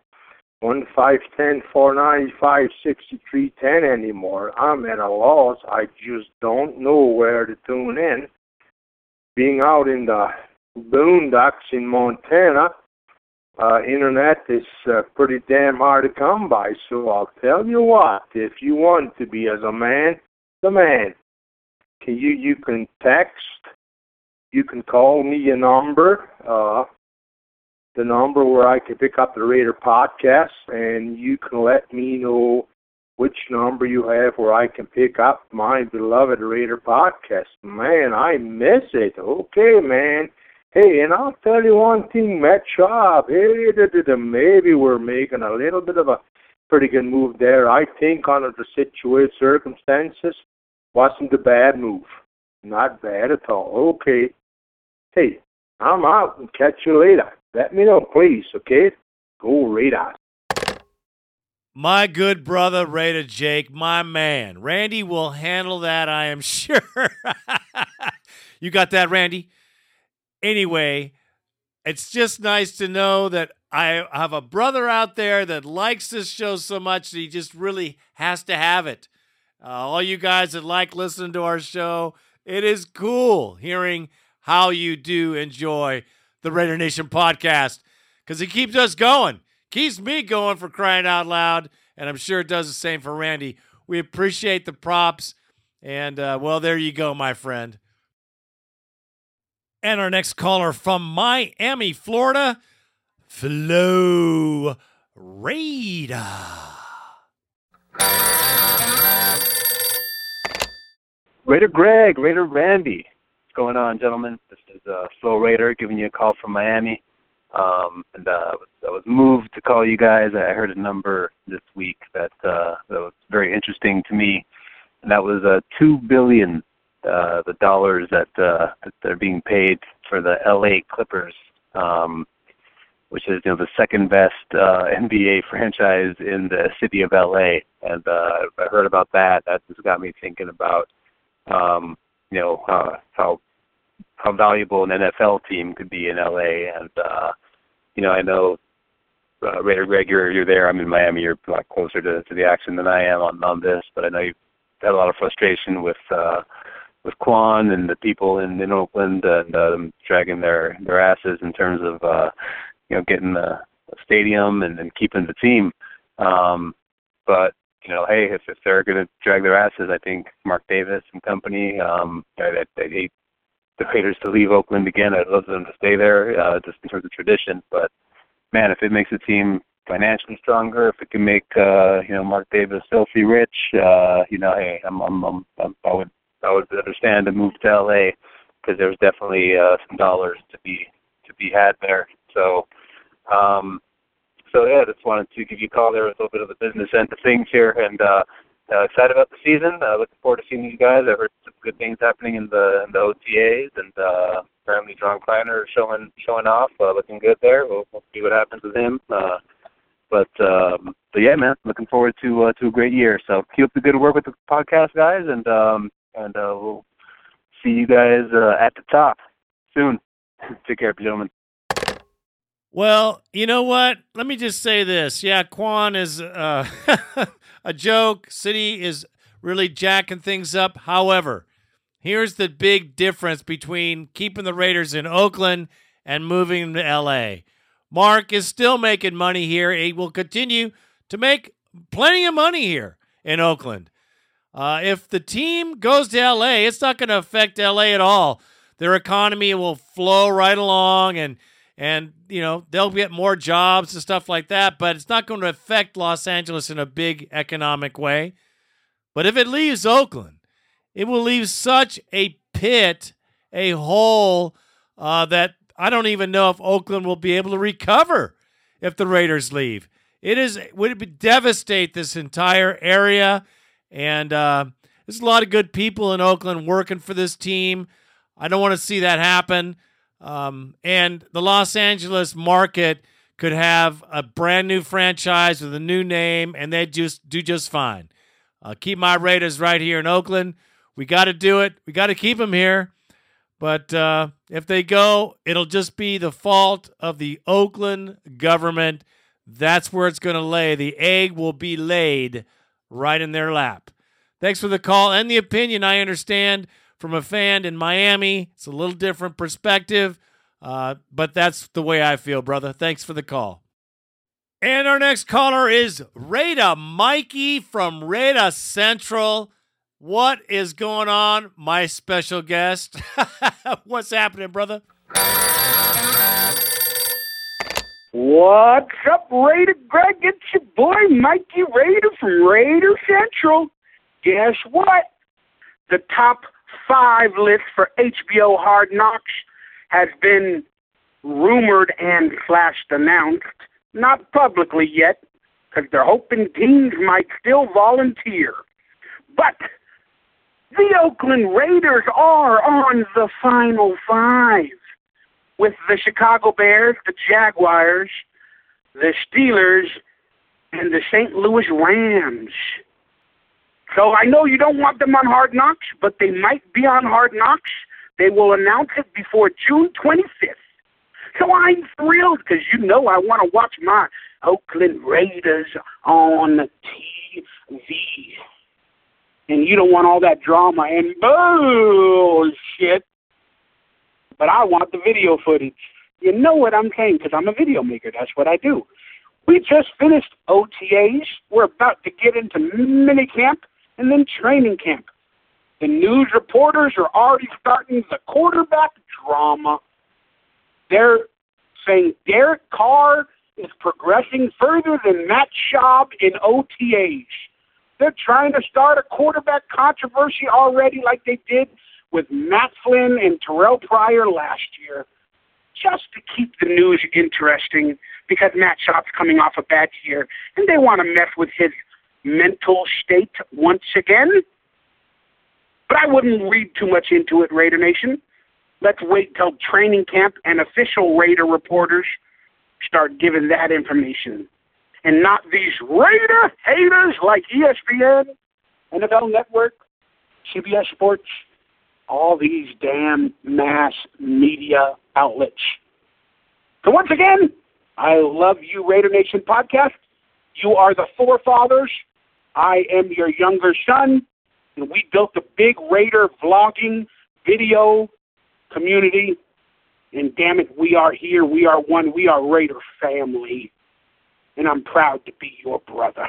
one five ten four ninety five sixty three ten anymore? I'm at a loss. I just don't know where to tune in. Being out in the boondocks in Montana, uh, internet is uh, pretty damn hard to come by. So I'll tell you what: if you want to be as a man, the man, can you you can text, you can call me a number, uh, the number where I can pick up the Raider podcast, and you can let me know which number you have where I can pick up my beloved Raider podcast. Man, I miss it. Okay, man. Hey, and I'll tell you one thing, Matt Schaub. Hey, da, da, da, maybe we're making a little bit of a pretty good move there. I think under the situated circumstances, wasn't a bad move. Not bad at all. Okay. Hey, I'm out and catch you later. Let me know, please, okay? Go Raiders. My good brother, Raider Jake, my man. Randy will handle that, I am sure. you got that, Randy? Anyway, it's just nice to know that I have a brother out there that likes this show so much that he just really has to have it. Uh, all you guys that like listening to our show, it is cool hearing how you do enjoy the Raider Nation podcast because it keeps us going, keeps me going for crying out loud, and I'm sure it does the same for Randy. We appreciate the props, and uh, well, there you go, my friend. And our next caller from Miami, Florida, Flow Raider. Raider Greg, Raider Randy. What's going on, gentlemen? This is uh, Flow Raider giving you a call from Miami. Um, and uh, I, was, moved to call you guys. I heard a number this week that uh, that was very interesting to me, and that was uh, two billion uh, the dollars that uh, that they're being paid for the L.A. Clippers, um, which is you know the second best uh, NBA franchise in the city of L.A. And uh, I heard about that. That just got me thinking about um, you know uh, how how valuable an NFL team could be in LA. And uh, you know, I know uh, Raider Greg, you're you're there. I'm in Miami. You're a lot closer to to the action than I am on on this. But I know you've had a lot of frustration with uh, with Quan and the people in in Oakland and uh, them dragging their their asses in terms of uh, you know getting the stadium and, and keeping the team. Um, but you know, hey, if, if they're going to drag their asses, I think Mark Davis and company, um, I, I, I hate the Raiders to leave Oakland again. I'd love them to stay there, uh, just in terms of tradition. But man, if it makes the team financially stronger, if it can make uh, you know Mark Davis filthy rich, uh, you know, hey, I'm, I'm, I'm, I'm I would I would understand a move to LA because there's definitely uh, some dollars to be to be had there. So. Um, so yeah, just wanted to give you a call there a little bit of the business end of things here, and uh, uh, excited about the season. Uh, looking forward to seeing you guys. I heard some good things happening in the in the OTAs, and uh, apparently John Kleiner showing showing off, uh, looking good there. We'll, we'll see what happens with him. Uh, but um, but yeah, man, looking forward to uh, to a great year. So keep up the good work with the podcast, guys, and um, and uh, we'll see you guys uh, at the top soon. Take care, gentlemen. Well, you know what? Let me just say this. Yeah, Quan is uh, a joke. City is really jacking things up. However, Here's the big difference between keeping the Raiders in Oakland and moving to LA. Mark is still making money here. He will continue to make plenty of money here in Oakland. Uh, if the team goes to LA, it's not going to affect LA at all. Their economy will flow right along, and and you know they'll get more jobs and stuff like that. But it's not going to affect Los Angeles in a big economic way. But if it leaves Oakland, it will leave such a pit, a hole uh, that I don't even know if Oakland will be able to recover if the Raiders leave. It is would it devastate this entire area, and uh, there's a lot of good people in Oakland working for this team. I don't want to see that happen. Um, and the Los Angeles market could have a brand new franchise with a new name, and they'd just do just fine. Uh, keep my Raiders right here in Oakland. We got to do it. We got to keep them here. But uh, if they go, it'll just be the fault of the Oakland government. That's where it's going to lay. The egg will be laid right in their lap. Thanks for the call and the opinion. I understand from a fan in Miami. It's a little different perspective, uh, but that's the way I feel, brother. Thanks for the call. And our next caller is Rada Mikey from Rada Central. What is going on, my special guest? What's happening, brother? What's up, Raider Greg? It's your boy Mikey Raider from Raider Central. Guess what? The top five list for HBO Hard Knocks has been rumored and flashed announced. Not publicly yet, because they're hoping teams might still volunteer. But the Oakland Raiders are on the final five with the Chicago Bears, the Jaguars, the Steelers, and the St. Louis Rams. So I know you don't want them on Hard Knocks, but they might be on Hard Knocks. They will announce it before June 25th. So I'm thrilled because you know I want to watch my Oakland Raiders on TV. And you don't want all that drama and bullshit. But I want the video footage. You know what I'm saying because I'm a video maker. That's what I do. We just finished OTAs. We're about to get into minicamp and then training camp. The news reporters are already starting the quarterback drama. They're saying Derek Carr is progressing further than Matt Schaub in OTAs. They're trying to start a quarterback controversy already, like they did with Matt Flynn and Terrell Pryor last year, just to keep the news interesting because Matt Schaub's coming off a bad year and they want to mess with his mental state once again. But I wouldn't read too much into it, Raider Nation. Let's wait till training camp and official Raider reporters start giving that information. And not these Raider haters like ESPN, NFL Network, CBS Sports, all these damn mass media outlets. So once again, I love you, Raider Nation podcast. You are the forefathers. I am your younger son, and we built a big Raider vlogging video community. And damn it, we are here. We are one. We are Raider family. And I'm proud to be your brother.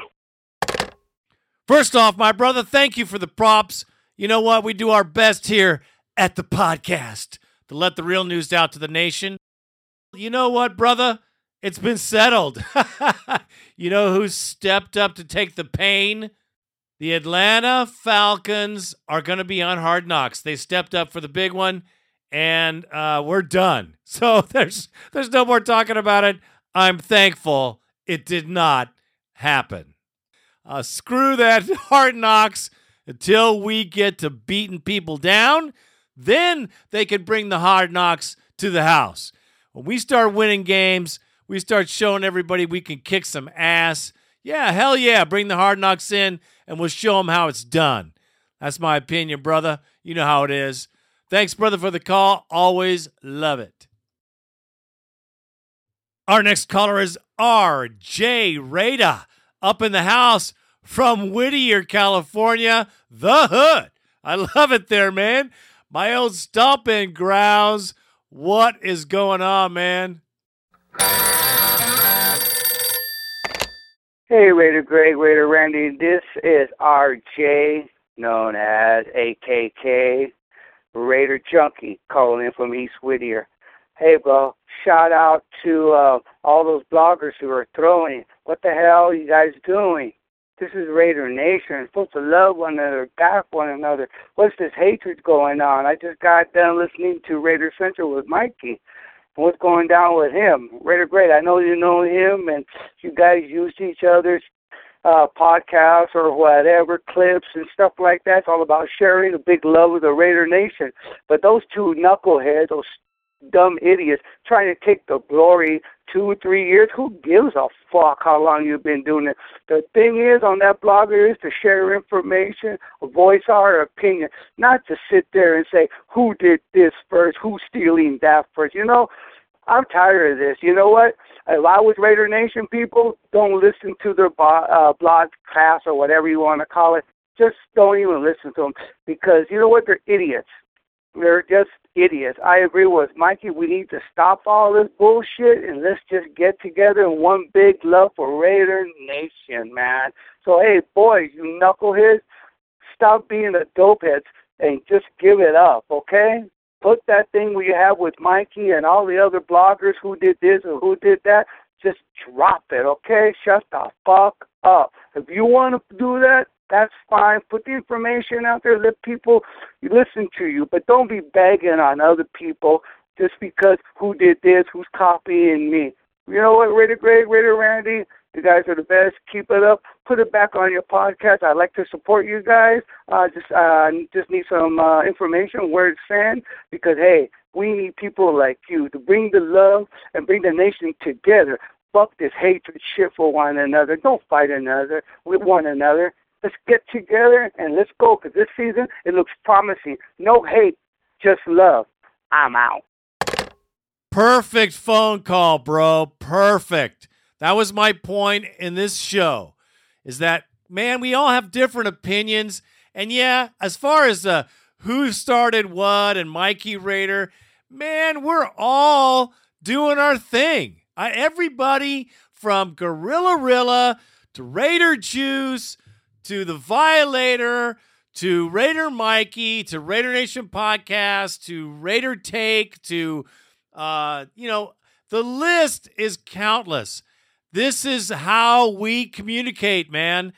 First off, my brother, thank you for the props. You know what? We do our best here at the podcast to let the real news out to the nation. You know what, brother? It's been settled. you know who stepped up to take the pain? The Atlanta Falcons are going to be on Hard Knocks. They stepped up for the big one, and uh, we're done. So there's there's no more talking about it. I'm thankful it did not happen. Uh, screw that Hard Knocks until we get to beating people down. Then they can bring the Hard Knocks to the house. When we start winning games, we start showing everybody we can kick some ass. Yeah, hell yeah, bring the Hard Knocks in and we'll show them how it's done. That's my opinion, brother. You know how it is. Thanks, brother, for the call. Always love it. Our next caller is R.J. Rada up in the house from Whittier, California, the hood I love it there, man. My old stomping grounds. What is going on, man? Hey, Raider Greg, Raider Randy. This is RJ, known as AKK, Raider Chunky, calling in from East Whittier. Hey, bro, shout out to uh, all those bloggers who are throwing. What the hell are you guys doing? This is Raider Nation. We're supposed to love one another, back one another. What's this hatred going on? I just got done listening to Raider Central with Mikey. What's going down with him? Raider Greg, I know you know him, and you guys use each other's uh, podcasts or whatever, clips and stuff like that. It's all about sharing a big love of the Raider Nation. But those two knuckleheads, those dumb idiots, trying to take the glory two, or three years. Who gives a fuck how long you've been doing it? The thing is, on that blogger is to share information, voice our opinion, not to sit there and say who did this first, who's stealing that first. You know, I'm tired of this. You know what? If I was Raider Nation people, don't listen to their bo- uh, blog class or whatever you want to call it. Just don't even listen to them because you know what? They're idiots. They're just idiots. I agree with Mikey. We need to stop all this bullshit and let's just get together in one big love for Raider Nation, man. So hey, boys, you knuckleheads, stop being the dopeheads and just give it up, okay? Put that thing we have with Mikey and all the other bloggers who did this or who did that. Just drop it, okay? Shut the fuck up. If you want to do that, that's fine. Put the information out there. Let people listen to you, but don't be begging on other people just because who did this, who's copying me. You know what, Raider Greg, Raider Randy, you guys are the best. Keep it up. Put it back on your podcast. I'd like to support you guys. Uh, just uh, just need some uh, information where it's stand because hey, we need people like you to bring the love and bring the nation together. Fuck this hatred shit for one another. Don't fight another with one another. Let's get together and let's go because this season it looks promising. No hate, just love. I'm out. Perfect phone call, bro. Perfect. That was my point in this show. Is that man, we all have different opinions. And yeah, as far as uh, who started what and Mikey Raider, man, we're all doing our thing. I, everybody from Gorilla Rilla to Raider Juice to the Violator to Raider Mikey to Raider Nation podcast to Raider Take to uh, you know the list is countless. This is how we communicate, man.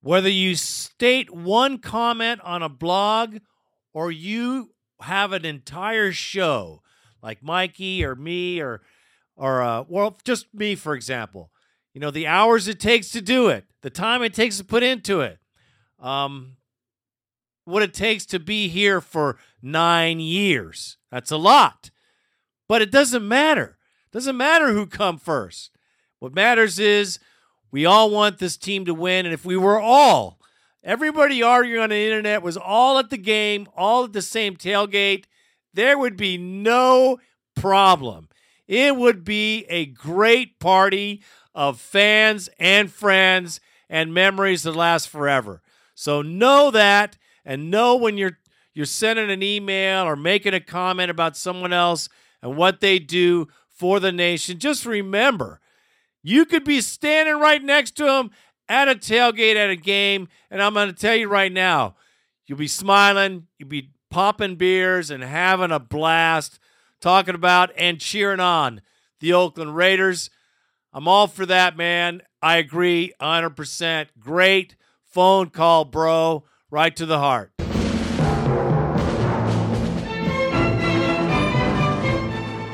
Whether you state one comment on a blog or you have an entire show like Mikey or me or or uh, well just me for example you know the hours it takes to do it the time it takes to put into it um what it takes to be here for nine years. That's a lot. But it doesn't matter. It doesn't matter who come first. What matters is we all want this team to win and if we were all everybody arguing on the internet was all at the game all at the same tailgate there would be no problem. It would be a great party of fans and friends and memories that last forever. So know that and know when you're you're sending an email or making a comment about someone else and what they do for the nation. Just remember, you could be standing right next to them at a tailgate at a game, and I'm going to tell you right now, you'll be smiling, you'll be popping beers and having a blast talking about and cheering on the Oakland Raiders. I'm all for that, man. I agree 100%. Great phone call, bro. Right to the heart.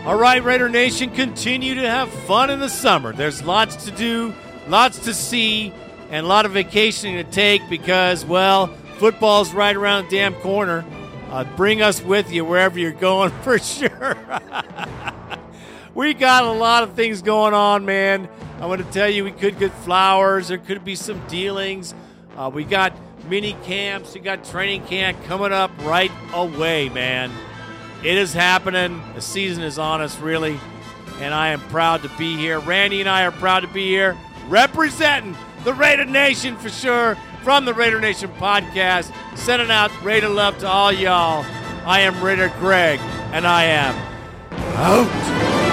All right, Raider Nation, continue to have fun in the summer. There's lots to do, lots to see, and a lot of vacationing to take because, well, football's right around the damn corner. Uh, bring us with you wherever you're going for sure. we got a lot of things going on, man. I want to tell you, we could get flowers. There could be some dealings. Uh, we got mini camps. We got training camp coming up right away, man. It is happening. The season is on us, really. And I am proud to be here. Randy and I are proud to be here representing the Raider Nation for sure from the Raider Nation podcast. Sending out Raider love to all y'all. I am Raider Greg, and I am out.